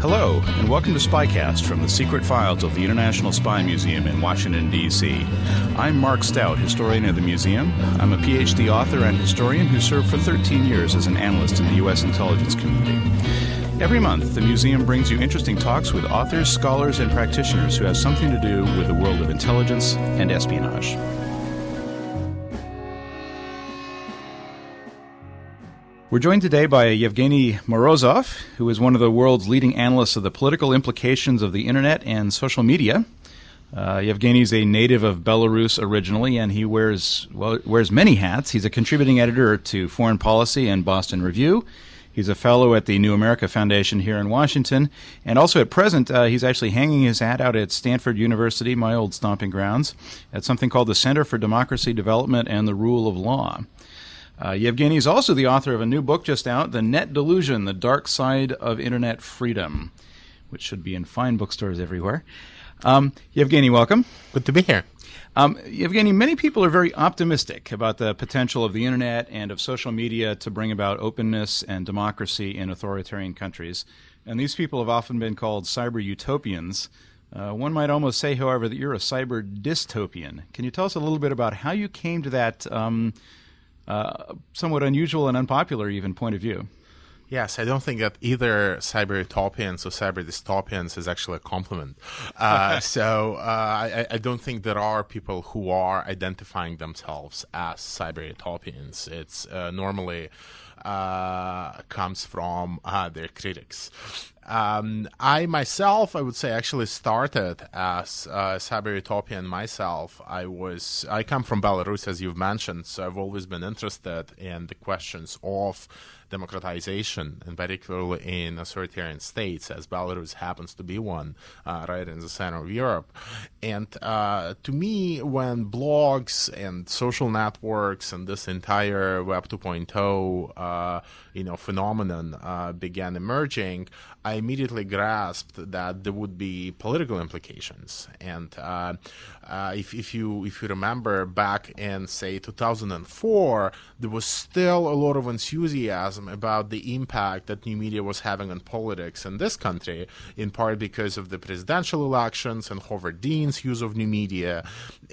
Hello, and welcome to Spycast from the secret files of the International Spy Museum in Washington, D.C. I'm Mark Stout, historian of the museum. I'm a PhD author and historian who served for 13 years as an analyst in the U.S. intelligence community. Every month, the museum brings you interesting talks with authors, scholars, and practitioners who have something to do with the world of intelligence and espionage. We're joined today by Yevgeny Morozov, who is one of the world's leading analysts of the political implications of the internet and social media. Uh, Yevgeny is a native of Belarus originally, and he wears well, wears many hats. He's a contributing editor to Foreign Policy and Boston Review. He's a fellow at the New America Foundation here in Washington, and also at present, uh, he's actually hanging his hat out at Stanford University, my old stomping grounds, at something called the Center for Democracy Development and the Rule of Law. Uh, Yevgeny is also the author of a new book just out, The Net Delusion The Dark Side of Internet Freedom, which should be in fine bookstores everywhere. Um, Yevgeny, welcome. Good to be here. Um, Yevgeny, many people are very optimistic about the potential of the internet and of social media to bring about openness and democracy in authoritarian countries. And these people have often been called cyber utopians. Uh, one might almost say, however, that you're a cyber dystopian. Can you tell us a little bit about how you came to that um, uh, somewhat unusual and unpopular even point of view. Yes, I don't think that either cyber utopians or cyber dystopians is actually a compliment. Uh, so uh, I, I, don't think there are people who are identifying themselves as cyber utopians. It's uh, normally uh, comes from uh, their critics. Um, I myself, I would say, actually started as a cyber utopian myself. I was, I come from Belarus, as you've mentioned, so I've always been interested in the questions of democratization, and particularly in authoritarian states, as Belarus happens to be one, uh, right in the center of Europe. And uh, to me, when blogs and social networks and this entire Web 2.0, uh, you know, phenomenon uh, began emerging, I immediately grasped that there would be political implications. And uh, uh, if, if you if you remember back in say 2004, there was still a lot of enthusiasm about the impact that new media was having on politics in this country, in part because of the presidential elections and Howard Dean's use of new media.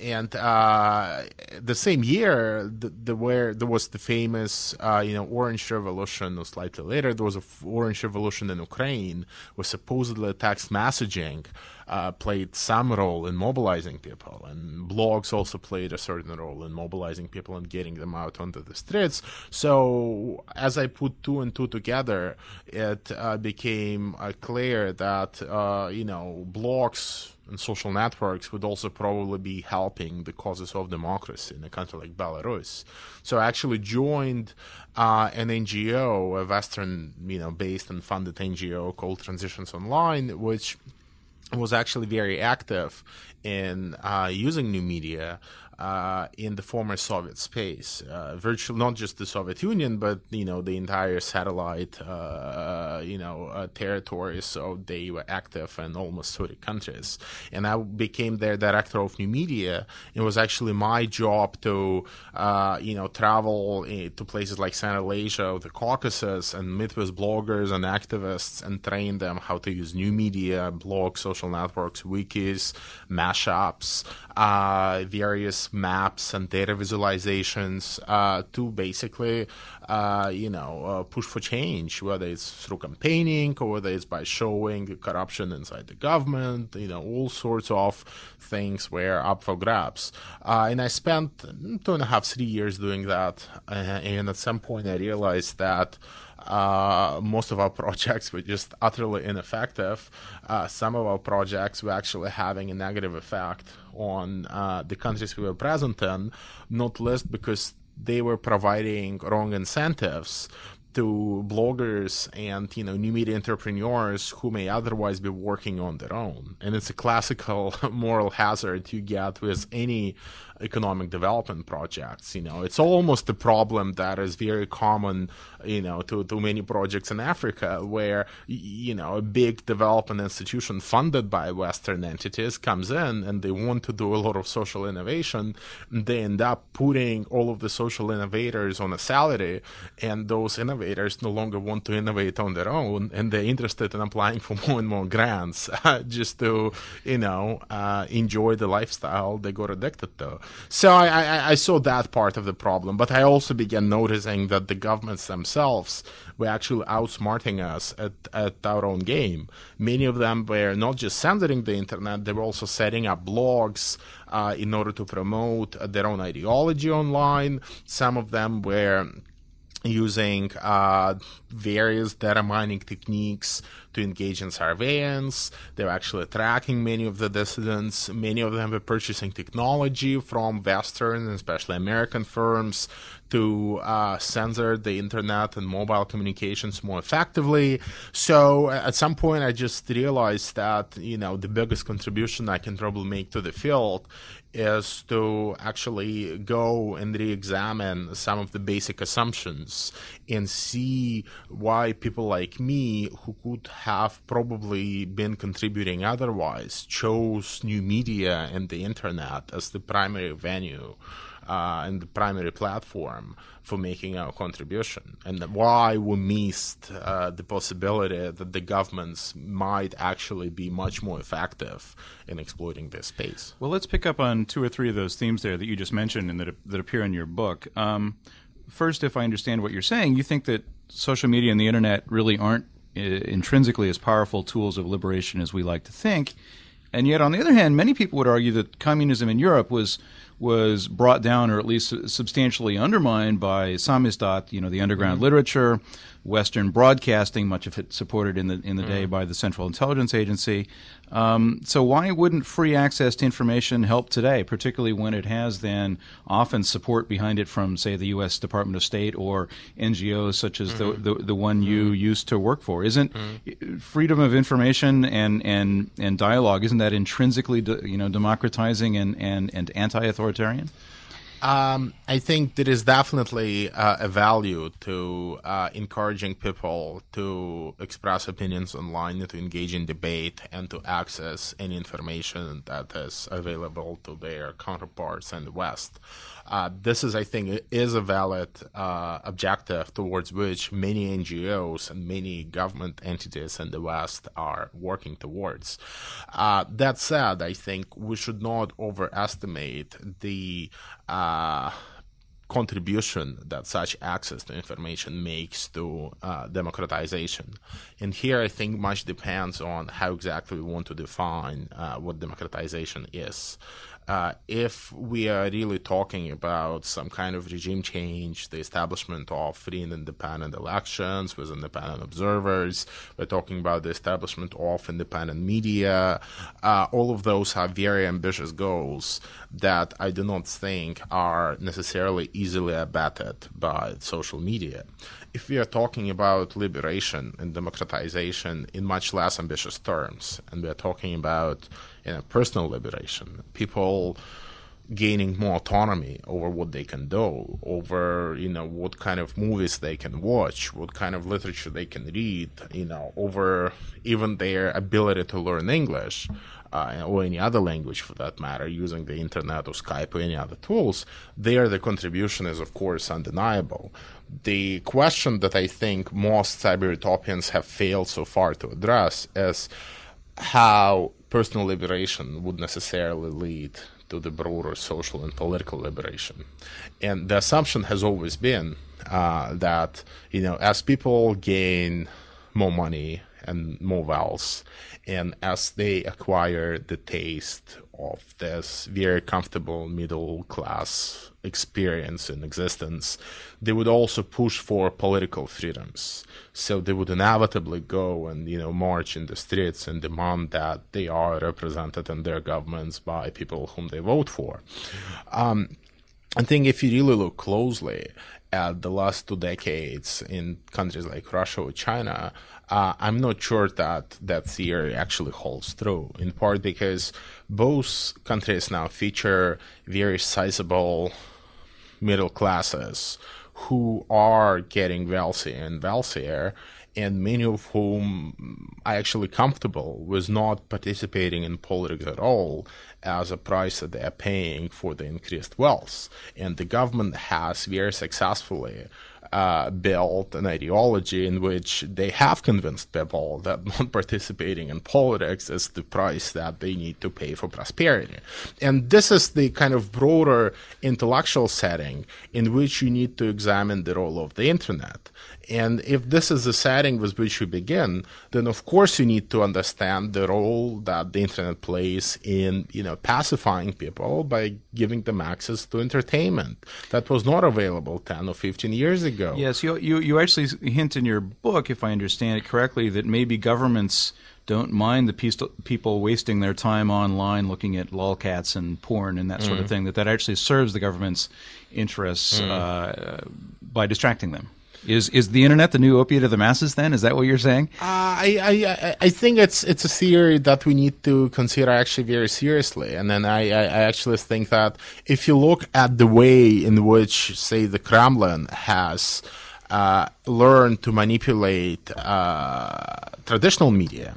And uh, the same year, the, the, where there was the famous uh, you know Orange Revolution, or slightly later, there was a Orange Revolution in Ukraine, where supposedly text messaging uh, played some role in mobilizing people, and blogs also played a certain role in mobilizing people and getting them out onto the streets. So, as I put two and two together, it uh, became uh, clear that uh, you know blogs and social networks would also probably be helping the causes of democracy in a country like Belarus. So I actually joined uh, an NGO, a Western, you know, based and funded NGO called Transitions Online, which was actually very active in uh, using new media uh, in the former Soviet space, uh, virtually not just the Soviet Union, but you know the entire satellite, uh, you know, uh, territories. So they were active in almost 30 countries, and I became their director of new media. It was actually my job to, uh, you know, travel eh, to places like Central Asia, the Caucasus, and meet with bloggers and activists and train them how to use new media, blogs, social networks, wikis, mashups, uh, various maps, and data visualizations uh, to basically, uh, you know, uh, push for change, whether it's through campaigning or whether it's by showing corruption inside the government, you know, all sorts of things were up for grabs. Uh, and I spent two and a half, three years doing that. Uh, and at some point, I realized that uh, most of our projects were just utterly ineffective. Uh, some of our projects were actually having a negative effect on uh, the countries we were present in, not least because they were providing wrong incentives to bloggers and you know new media entrepreneurs who may otherwise be working on their own and it's a classical moral hazard you get with any economic development projects. You know, it's almost a problem that is very common, you know, to, to many projects in Africa where, you know, a big development institution funded by Western entities comes in and they want to do a lot of social innovation. They end up putting all of the social innovators on a salary and those innovators no longer want to innovate on their own and they're interested in applying for more and more grants just to, you know, uh, enjoy the lifestyle they got addicted to. So I, I, I, saw that part of the problem, but I also began noticing that the governments themselves were actually outsmarting us at, at our own game. Many of them were not just censoring the internet, they were also setting up blogs uh, in order to promote their own ideology online. Some of them were using uh, various data mining techniques to engage in surveillance. They're actually tracking many of the dissidents. Many of them are purchasing technology from Western especially American firms to uh, censor the internet and mobile communications more effectively. So at some point, I just realized that you know the biggest contribution I can probably make to the field is to actually go and re-examine some of the basic assumptions and see why people like me who could have probably been contributing otherwise chose new media and the internet as the primary venue uh, and the primary platform for making our contribution, and why we missed uh, the possibility that the governments might actually be much more effective in exploiting this space. Well, let's pick up on two or three of those themes there that you just mentioned and that, that appear in your book. Um, first, if I understand what you're saying, you think that social media and the internet really aren't uh, intrinsically as powerful tools of liberation as we like to think. And yet, on the other hand, many people would argue that communism in Europe was was brought down or at least substantially undermined by samizdat, you know, the underground mm-hmm. literature, Western broadcasting, much of it supported in the in the mm. day by the Central Intelligence Agency. Um, so why wouldn't free access to information help today, particularly when it has then often support behind it from, say, the U.S. Department of State or NGOs such as mm-hmm. the, the, the one you mm-hmm. used to work for? Isn't mm-hmm. freedom of information and and and dialogue isn't that intrinsically you know democratizing and and and anti-authoritarian? Um, I think there is definitely uh, a value to uh, encouraging people to express opinions online, to engage in debate, and to access any information that is available to their counterparts in the West. Uh, this is, I think, is a valid uh, objective towards which many NGOs and many government entities in the West are working towards. Uh, that said, I think we should not overestimate the uh, contribution that such access to information makes to uh, democratization. And here I think much depends on how exactly we want to define uh, what democratization is uh, if we are really talking about some kind of regime change, the establishment of free and independent elections with independent observers, we're talking about the establishment of independent media, uh, all of those are very ambitious goals that I do not think are necessarily easily abetted by social media. If we are talking about liberation and democratization in much less ambitious terms, and we are talking about personal liberation, people gaining more autonomy over what they can do, over you know what kind of movies they can watch, what kind of literature they can read, you know, over even their ability to learn English uh, or any other language for that matter, using the internet or Skype or any other tools. There, the contribution is of course undeniable. The question that I think most cyber utopians have failed so far to address is how personal liberation would necessarily lead to the broader social and political liberation. And the assumption has always been uh, that, you know, as people gain more money and more wealth, and as they acquire the taste of this very comfortable middle class experience in existence, they would also push for political freedoms. So they would inevitably go and you know march in the streets and demand that they are represented in their governments by people whom they vote for. Um, I think if you really look closely at the last two decades in countries like Russia or China, uh, I'm not sure that that theory actually holds true. In part because both countries now feature very sizable middle classes who are getting wealthier and wealthier, and many of whom are actually comfortable with not participating in politics at all as a price that they are paying for the increased wealth. And the government has very successfully uh, built an ideology in which they have convinced people that not participating in politics is the price that they need to pay for prosperity. And this is the kind of broader intellectual setting in which you need to examine the role of the internet. And if this is the setting with which we begin, then of course you need to understand the role that the internet plays in, you know, pacifying people by giving them access to entertainment that was not available 10 or 15 years ago. Yes, you, you, you actually hint in your book, if I understand it correctly, that maybe governments don't mind the people wasting their time online looking at lolcats and porn and that sort mm. of thing, that that actually serves the government's interests mm. uh, by distracting them. Is is the internet the new opiate of the masses? Then is that what you're saying? Uh, I, I I think it's it's a theory that we need to consider actually very seriously. And then I, I, I actually think that if you look at the way in which, say, the Kremlin has uh, learned to manipulate uh, traditional media,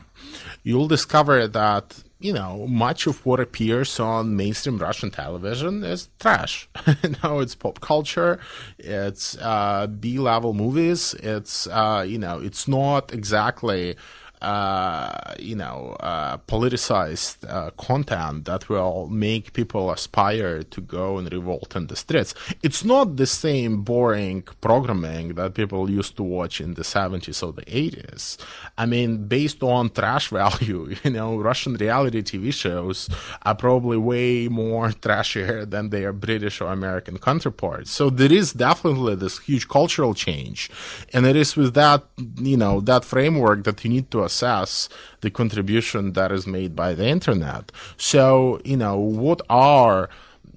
you'll discover that you know, much of what appears on mainstream Russian television is trash. you know, it's pop culture, it's uh, B level movies, it's, uh, you know, it's not exactly uh, you know, uh, politicized uh, content that will make people aspire to go and revolt in the streets. It's not the same boring programming that people used to watch in the 70s or the 80s. I mean, based on trash value, you know, Russian reality TV shows are probably way more trashier than their British or American counterparts. So there is definitely this huge cultural change. And it is with that, you know, that framework that you need to assess the contribution that is made by the internet. So, you know, what are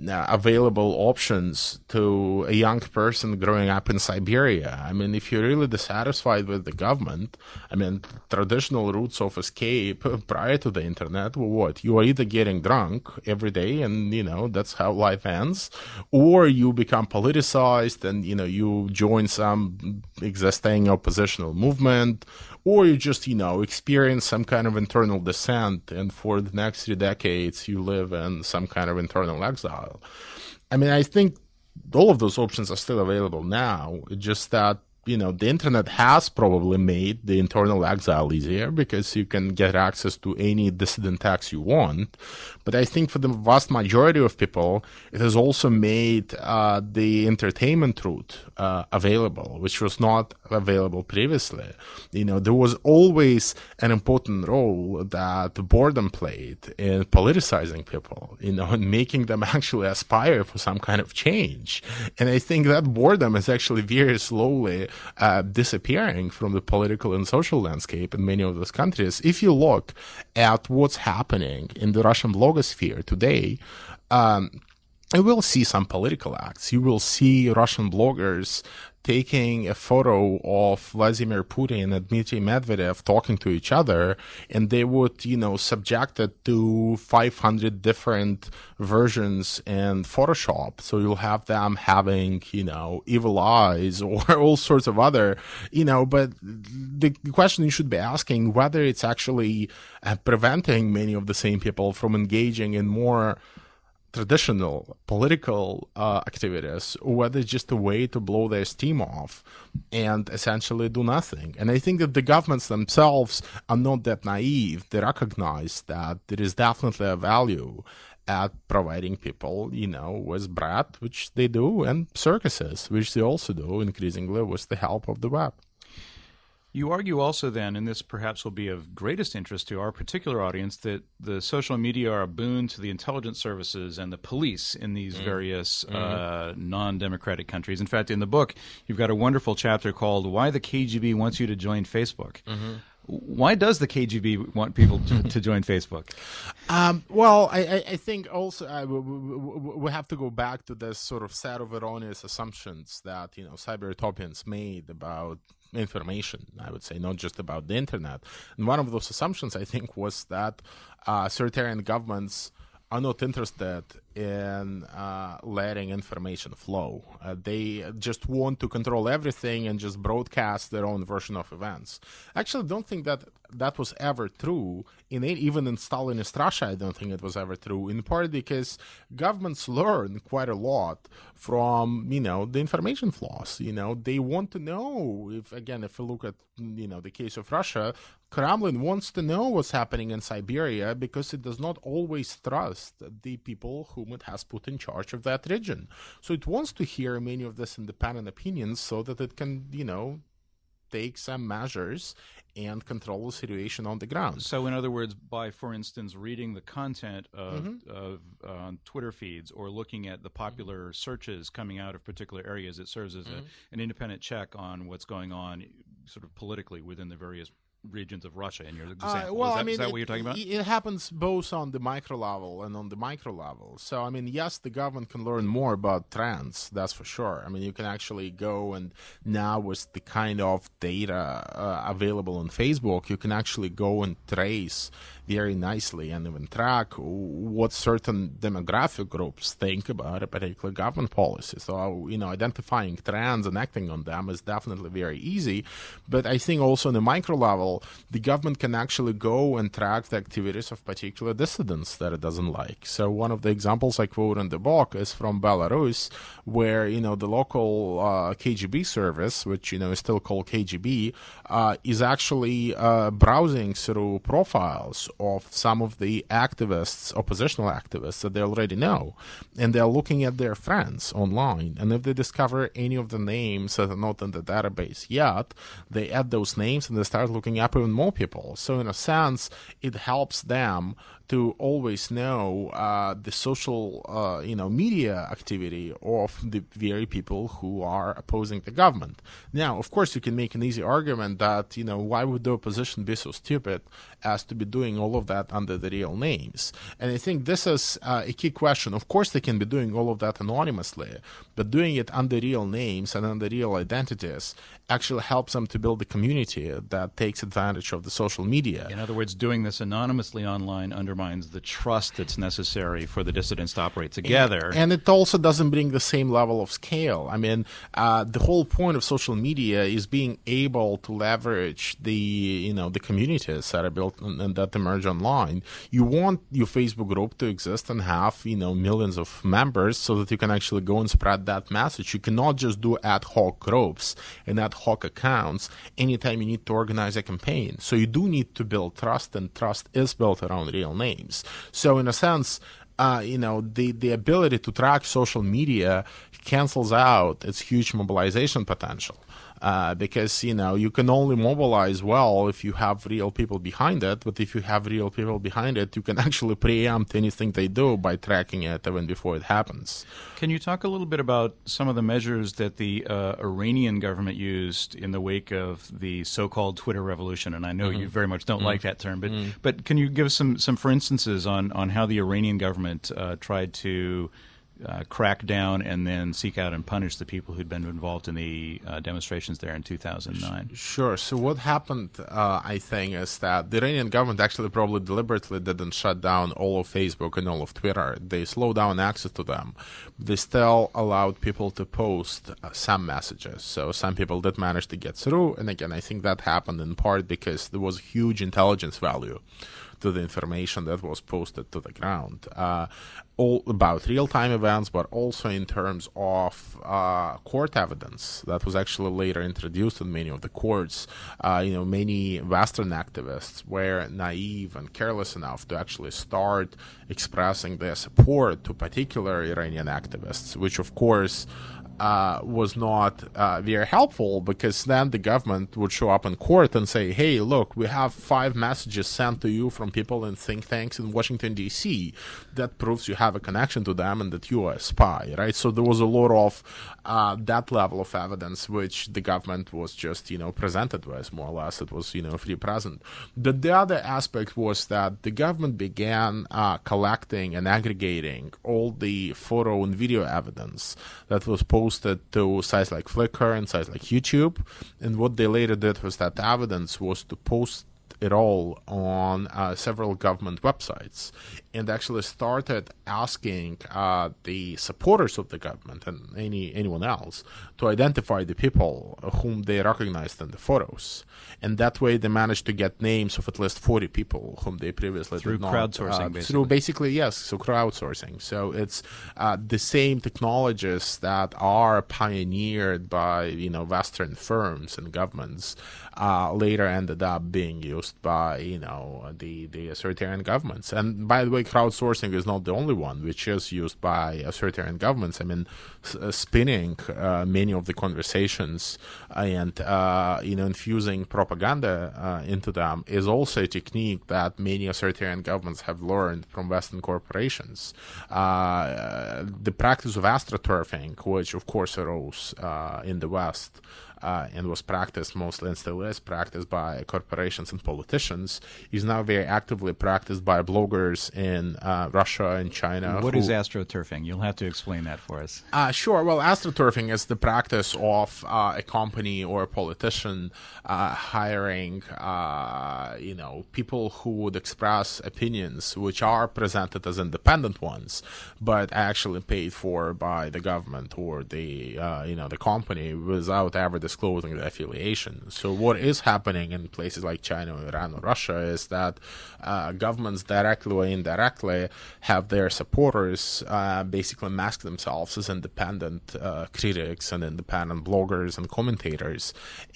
uh, available options to a young person growing up in Siberia. I mean, if you're really dissatisfied with the government, I mean, traditional routes of escape prior to the internet were what? You are either getting drunk every day and, you know, that's how life ends, or you become politicized and, you know, you join some existing oppositional movement, or you just, you know, experience some kind of internal dissent and for the next three decades you live in some kind of internal exile. I mean, I think all of those options are still available now. Just that you know, the internet has probably made the internal exile easier because you can get access to any dissident text you want. But I think for the vast majority of people, it has also made uh, the entertainment route uh, available, which was not available previously. You know, there was always an important role that boredom played in politicizing people, you know, and making them actually aspire for some kind of change. And I think that boredom is actually very slowly uh, disappearing from the political and social landscape in many of those countries. If you look at what's happening in the Russian blogosphere today, um, you will see some political acts. You will see Russian bloggers taking a photo of Vladimir Putin and Dmitry Medvedev talking to each other, and they would, you know, subject it to 500 different versions in Photoshop. So you'll have them having, you know, evil eyes or all sorts of other, you know, but the question you should be asking whether it's actually uh, preventing many of the same people from engaging in more traditional political uh, activities, whether it's just a way to blow their steam off and essentially do nothing. And I think that the governments themselves are not that naive. They recognize that there is definitely a value at providing people, you know, with bread, which they do, and circuses, which they also do increasingly with the help of the web. You argue also, then, and this perhaps will be of greatest interest to our particular audience, that the social media are a boon to the intelligence services and the police in these mm. various mm-hmm. uh, non democratic countries. In fact, in the book, you've got a wonderful chapter called Why the KGB Wants You to Join Facebook. Mm-hmm. Why does the KGB want people to, to join Facebook? Um, well, I, I, think also uh, we, we, have to go back to this sort of set of erroneous assumptions that you know cyber utopians made about information. I would say not just about the internet. And one of those assumptions, I think, was that uh, authoritarian governments are not interested in uh, letting information flow. Uh, they just want to control everything and just broadcast their own version of events. Actually, I don't think that that was ever true. In even in Stalinist Russia, I don't think it was ever true. In part because governments learn quite a lot from you know the information flaws. You know they want to know if again if we look at you know the case of Russia, Kremlin wants to know what's happening in Siberia because it does not always trust the people whom it has put in charge of that region. So it wants to hear many of these independent opinions so that it can, you know, take some measures and control the situation on the ground. So, in other words, by, for instance, reading the content of, mm-hmm. of uh, Twitter feeds or looking at the popular mm-hmm. searches coming out of particular areas, it serves as mm-hmm. a, an independent check on what's going on, sort of politically within the various regions of Russia in your uh, example. Uh, well, is that, I mean, is that it, what you're talking about? It happens both on the micro level and on the micro level. So, I mean, yes, the government can learn more about trends, that's for sure. I mean, you can actually go and now with the kind of data uh, available on Facebook, you can actually go and trace very nicely and even track what certain demographic groups think about a particular government policy. So, you know, identifying trends and acting on them is definitely very easy. But I think also on the micro level, the government can actually go and track the activities of particular dissidents that it doesn't like. So one of the examples I quote in the book is from Belarus, where, you know, the local uh, KGB service, which, you know, is still called KGB, uh, is actually uh, browsing through profiles of some of the activists, oppositional activists that they already know, and they're looking at their friends online. And if they discover any of the names that are not in the database yet, they add those names and they start looking up even more people. So in a sense, it helps them to always know uh, the social, uh, you know, media activity of the very people who are opposing the government. Now, of course, you can make an easy argument that you know why would the opposition be so stupid as to be doing all of that under the real names? And I think this is uh, a key question. Of course, they can be doing all of that anonymously, but doing it under real names and under real identities actually helps them to build a community that takes advantage of the social media. In other words, doing this anonymously online undermines the trust that's necessary for the dissidents to operate together. And, and it also doesn't bring the same level of scale. I mean, uh, the whole point of social media is being able to leverage the you know the communities that are built and, and that emerge online. You want your Facebook group to exist and have you know millions of members so that you can actually go and spread that message. You cannot just do ad hoc groups and ad hoc accounts anytime you need to organize a campaign. So you do need to build trust, and trust is built around real names. So in a sense, uh, you know, the, the ability to track social media cancels out its huge mobilization potential uh, because you know you can only mobilize well if you have real people behind it. But if you have real people behind it, you can actually preempt anything they do by tracking it even before it happens. Can you talk a little bit about some of the measures that the uh, Iranian government used in the wake of the so-called Twitter revolution? And I know mm-hmm. you very much don't mm-hmm. like that term, but mm-hmm. but can you give us some some for instances on on how the Iranian government uh, tried to uh, crack down and then seek out and punish the people who'd been involved in the uh, demonstrations there in 2009. Sure. So what happened, uh, I think, is that the Iranian government actually probably deliberately didn't shut down all of Facebook and all of Twitter. They slowed down access to them. They still allowed people to post uh, some messages. So some people did manage to get through. And again, I think that happened in part because there was huge intelligence value to the information that was posted to the ground. Uh, all about real-time events, but also in terms of uh, court evidence that was actually later introduced in many of the courts. Uh, you know, many Western activists were naive and careless enough to actually start expressing their support to particular Iranian activists, which of course uh, was not uh, very helpful because then the government would show up in court and say, hey, look, we have five messages sent to you from people in think tanks in Washington, D.C. That proves you have a connection to them and that you are a spy, right? So there was a lot of uh, that level of evidence which the government was just, you know, presented with, more or less. It was, you know, free present. But the other aspect was that the government began uh, collecting and aggregating all the photo and video evidence that was posted posted to sites like Flickr and sites like YouTube. And what they later did was that evidence was to post it all on uh, several government websites and actually started asking uh, the supporters of the government and any anyone else to identify the people whom they recognized in the photos, and that way they managed to get names of at least forty people whom they previously through not, crowdsourcing, uh, basically. through basically yes, so crowdsourcing. So it's uh, the same technologies that are pioneered by you know Western firms and governments uh, later ended up being used by you know the the authoritarian governments. And by the way crowdsourcing is not the only one which is used by authoritarian governments. I mean, uh, spinning uh, many of the conversations and uh, you know infusing propaganda uh, into them is also a technique that many authoritarian governments have learned from Western corporations. Uh, the practice of astroturfing, which of course arose uh, in the West uh, and was practiced mostly and still is practiced by corporations and politicians, is now very actively practiced by bloggers in uh, Russia and China. What who, is astroturfing? You'll have to explain that for us. uh, sure. Well, astroturfing is the practice of uh, a company or a politician uh, hiring, uh, you know, people who would express opinions which are presented as independent ones, but actually paid for by the government or the, uh, you know, the company without ever disclosing the affiliation. So what is happening in places like China, Iran, or Russia is that uh, governments directly or indirectly have their supporters uh, basically mask themselves as independent uh, critics and independent bloggers and commentators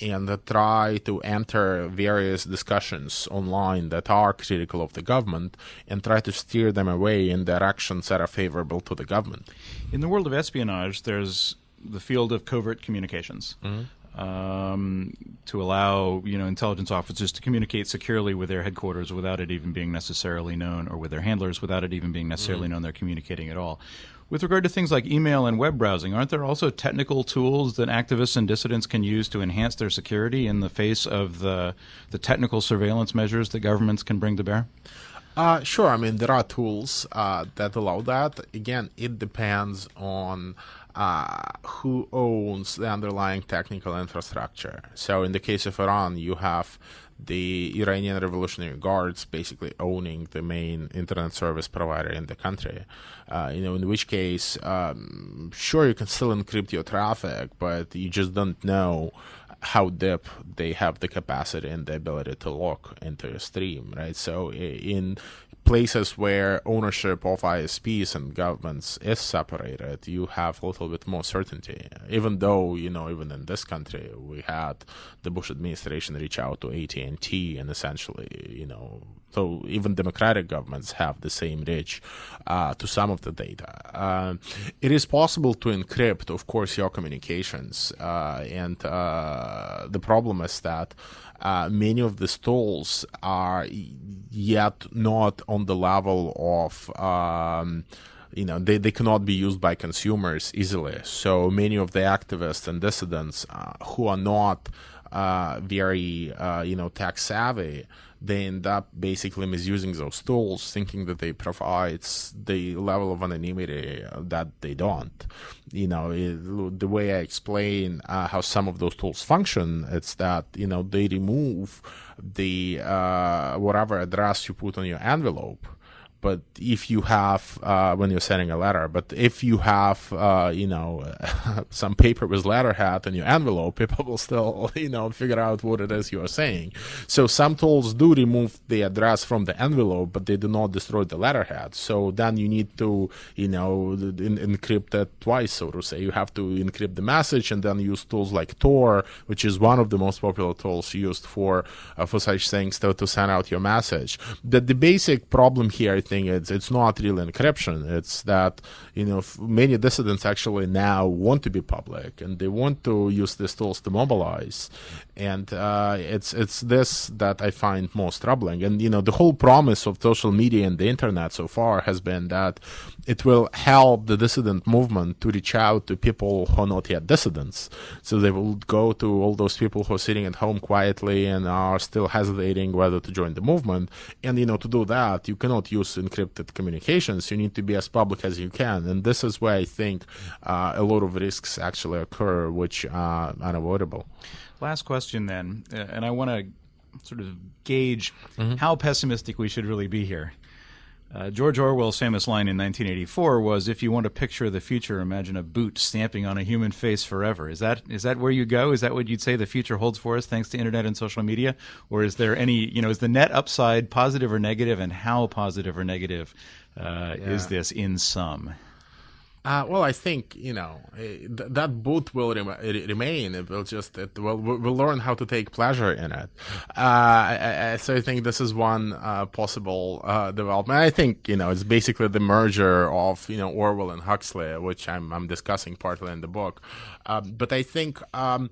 and try to enter various discussions online that are critical of the government and try to steer them away in directions that are favorable to the government. In the world of espionage, there's the field of covert communications. Um, to allow you know intelligence officers to communicate securely with their headquarters without it even being necessarily known, or with their handlers without it even being necessarily known they're communicating at all. With regard to things like email and web browsing, aren't there also technical tools that activists and dissidents can use to enhance their security in the face of the the technical surveillance measures that governments can bring to bear? Uh, sure. I mean, there are tools uh, that allow that. Again, it depends on uh, who owns the underlying technical infrastructure. So, in the case of Iran, you have the Iranian Revolutionary Guards basically owning the main internet service provider in the country. Uh, you know, in which case, um, sure, you can still encrypt your traffic, but you just don't know how deep they have the capacity and the ability to look into your stream, right? So in places where ownership of ISPs and governments is separated, you have a little bit more certainty. Even though you know, even in this country, we had the Bush administration reach out to AT and T, and essentially, you know, so even democratic governments have the same reach uh, to some of the data. Uh, it is possible to encrypt, of course, your communications, uh, and the problem is that. Uh, many of these tools are yet not on the level of um, you know they, they cannot be used by consumers easily. So many of the activists and dissidents uh, who are not uh, very you know tech savvy they end up basically misusing those tools, thinking that they provide the level of anonymity that they don't. You know, it, the way I explain uh, how some of those tools function, it's that you know they remove the uh, whatever address you put on your envelope but if you have uh, when you're sending a letter, but if you have uh, you know some paper with letterhead in your envelope, people will still you know figure out what it is you are saying. So some tools do remove the address from the envelope, but they do not destroy the letterhead. So then you need to you know in- encrypt it twice, so to say. You have to encrypt the message and then use tools like Tor, which is one of the most popular tools used for uh, for such things to, to send out your message. That the basic problem here, It's it's not really encryption. It's that you know many dissidents actually now want to be public and they want to use these tools to mobilize, and uh, it's it's this that I find most troubling. And you know the whole promise of social media and the internet so far has been that it will help the dissident movement to reach out to people who are not yet dissidents. So they will go to all those people who are sitting at home quietly and are still hesitating whether to join the movement. And you know to do that, you cannot use encrypted communications. You need to be as public as you can. And this is where I think uh, a lot of risks actually occur, which are unavoidable. Last question then, uh, and I want to sort of gauge mm-hmm. how pessimistic we should really be here. Uh, George Orwell's famous line in 1984 was, "If you want to picture of the future, imagine a boot stamping on a human face forever." Is that is that where you go? Is that what you'd say the future holds for us, thanks to internet and social media, or is there any, you know, is the net upside positive or negative, and how positive or negative uh, yeah. is this in sum? Uh, well, I think you know eh, th- that boot will rem- remain. It will just it will we'll learn how to take pleasure in it. Uh, I, I, so I think this is one uh, possible uh, development. I think you know it's basically the merger of you know Orwell and Huxley, which I'm I'm discussing partly in the book. Um, but I think. Um,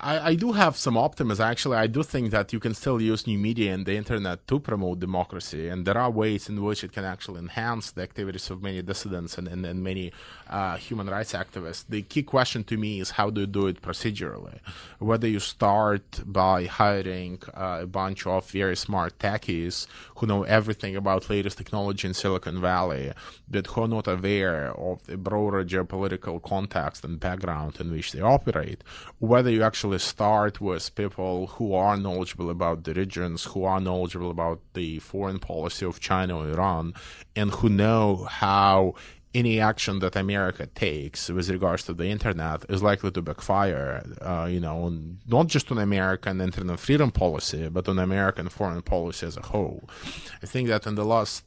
I, I, do have some optimism. Actually, I do think that you can still use new media and the internet to promote democracy, and there are ways in which it can actually enhance the activities of many dissidents and, and, and many uh, human rights activists. The key question to me is how do you do it procedurally? Whether you start by hiring uh, a bunch of very smart techies who know everything about latest technology in Silicon Valley, but who are not aware of the broader geopolitical context and background in which they operate, whether you actually start with people who are knowledgeable about the regions, who are knowledgeable about the foreign policy of China or Iran, and who know how any action that America takes with regards to the internet is likely to backfire, uh, you know, not just on American internet freedom policy, but on American foreign policy as a whole. I think that in the last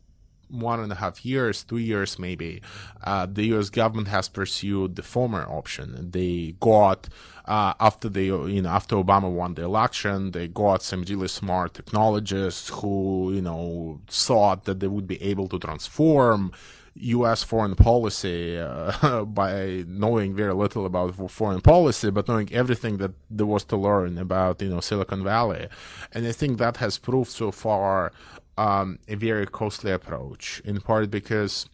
one and a half years, two years maybe, uh, the U.S. government has pursued the former option. They got uh, after they, you know, after Obama won the election, they got some really smart technologists who, you know, thought that they would be able to transform U.S. foreign policy uh, by knowing very little about foreign policy, but knowing everything that there was to learn about, you know, Silicon Valley, and I think that has proved so far um, a very costly approach, in part because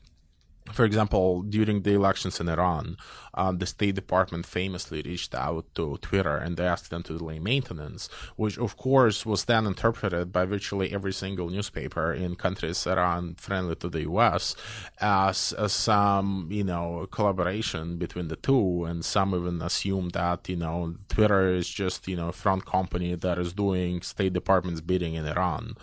for example, during the elections in Iran, um, the State Department famously reached out to Twitter and they asked them to delay maintenance, which of course was then interpreted by virtually every single newspaper in countries are friendly to the U.S. as, some, you know, collaboration between the two, and some even assumed that, you know, Twitter is just, you know, front company that is doing State Department's bidding in Iran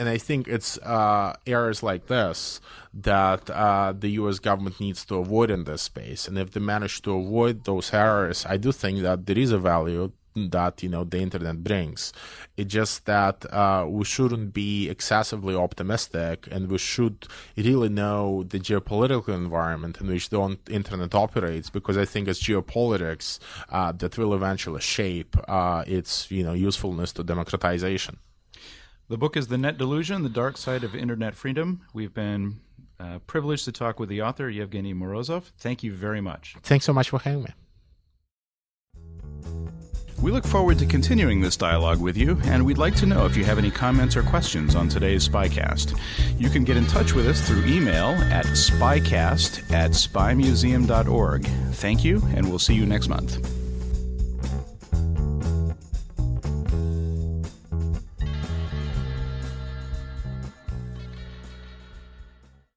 and I think it's uh, errors like this that uh, the U.S. government needs to avoid in this space. And if they manage to avoid those errors, I do think that there is a value that you know the internet brings. It's just that uh, we shouldn't be excessively optimistic, and we should really know the geopolitical environment in which the internet operates, because I think it's geopolitics uh, that will eventually shape uh, its you know usefulness to democratization. The book is The Net Delusion, The Dark Side of Internet Freedom. We've been uh, privileged to talk with the author, Yevgeny Morozov. Thank you very much. Thanks so much for having me. We look forward to continuing this dialogue with you, and we'd like to know if you have any comments or questions on today's Spycast. You can get in touch with us through email at spycast at spymuseum.org. Thank you, and we'll see you next month.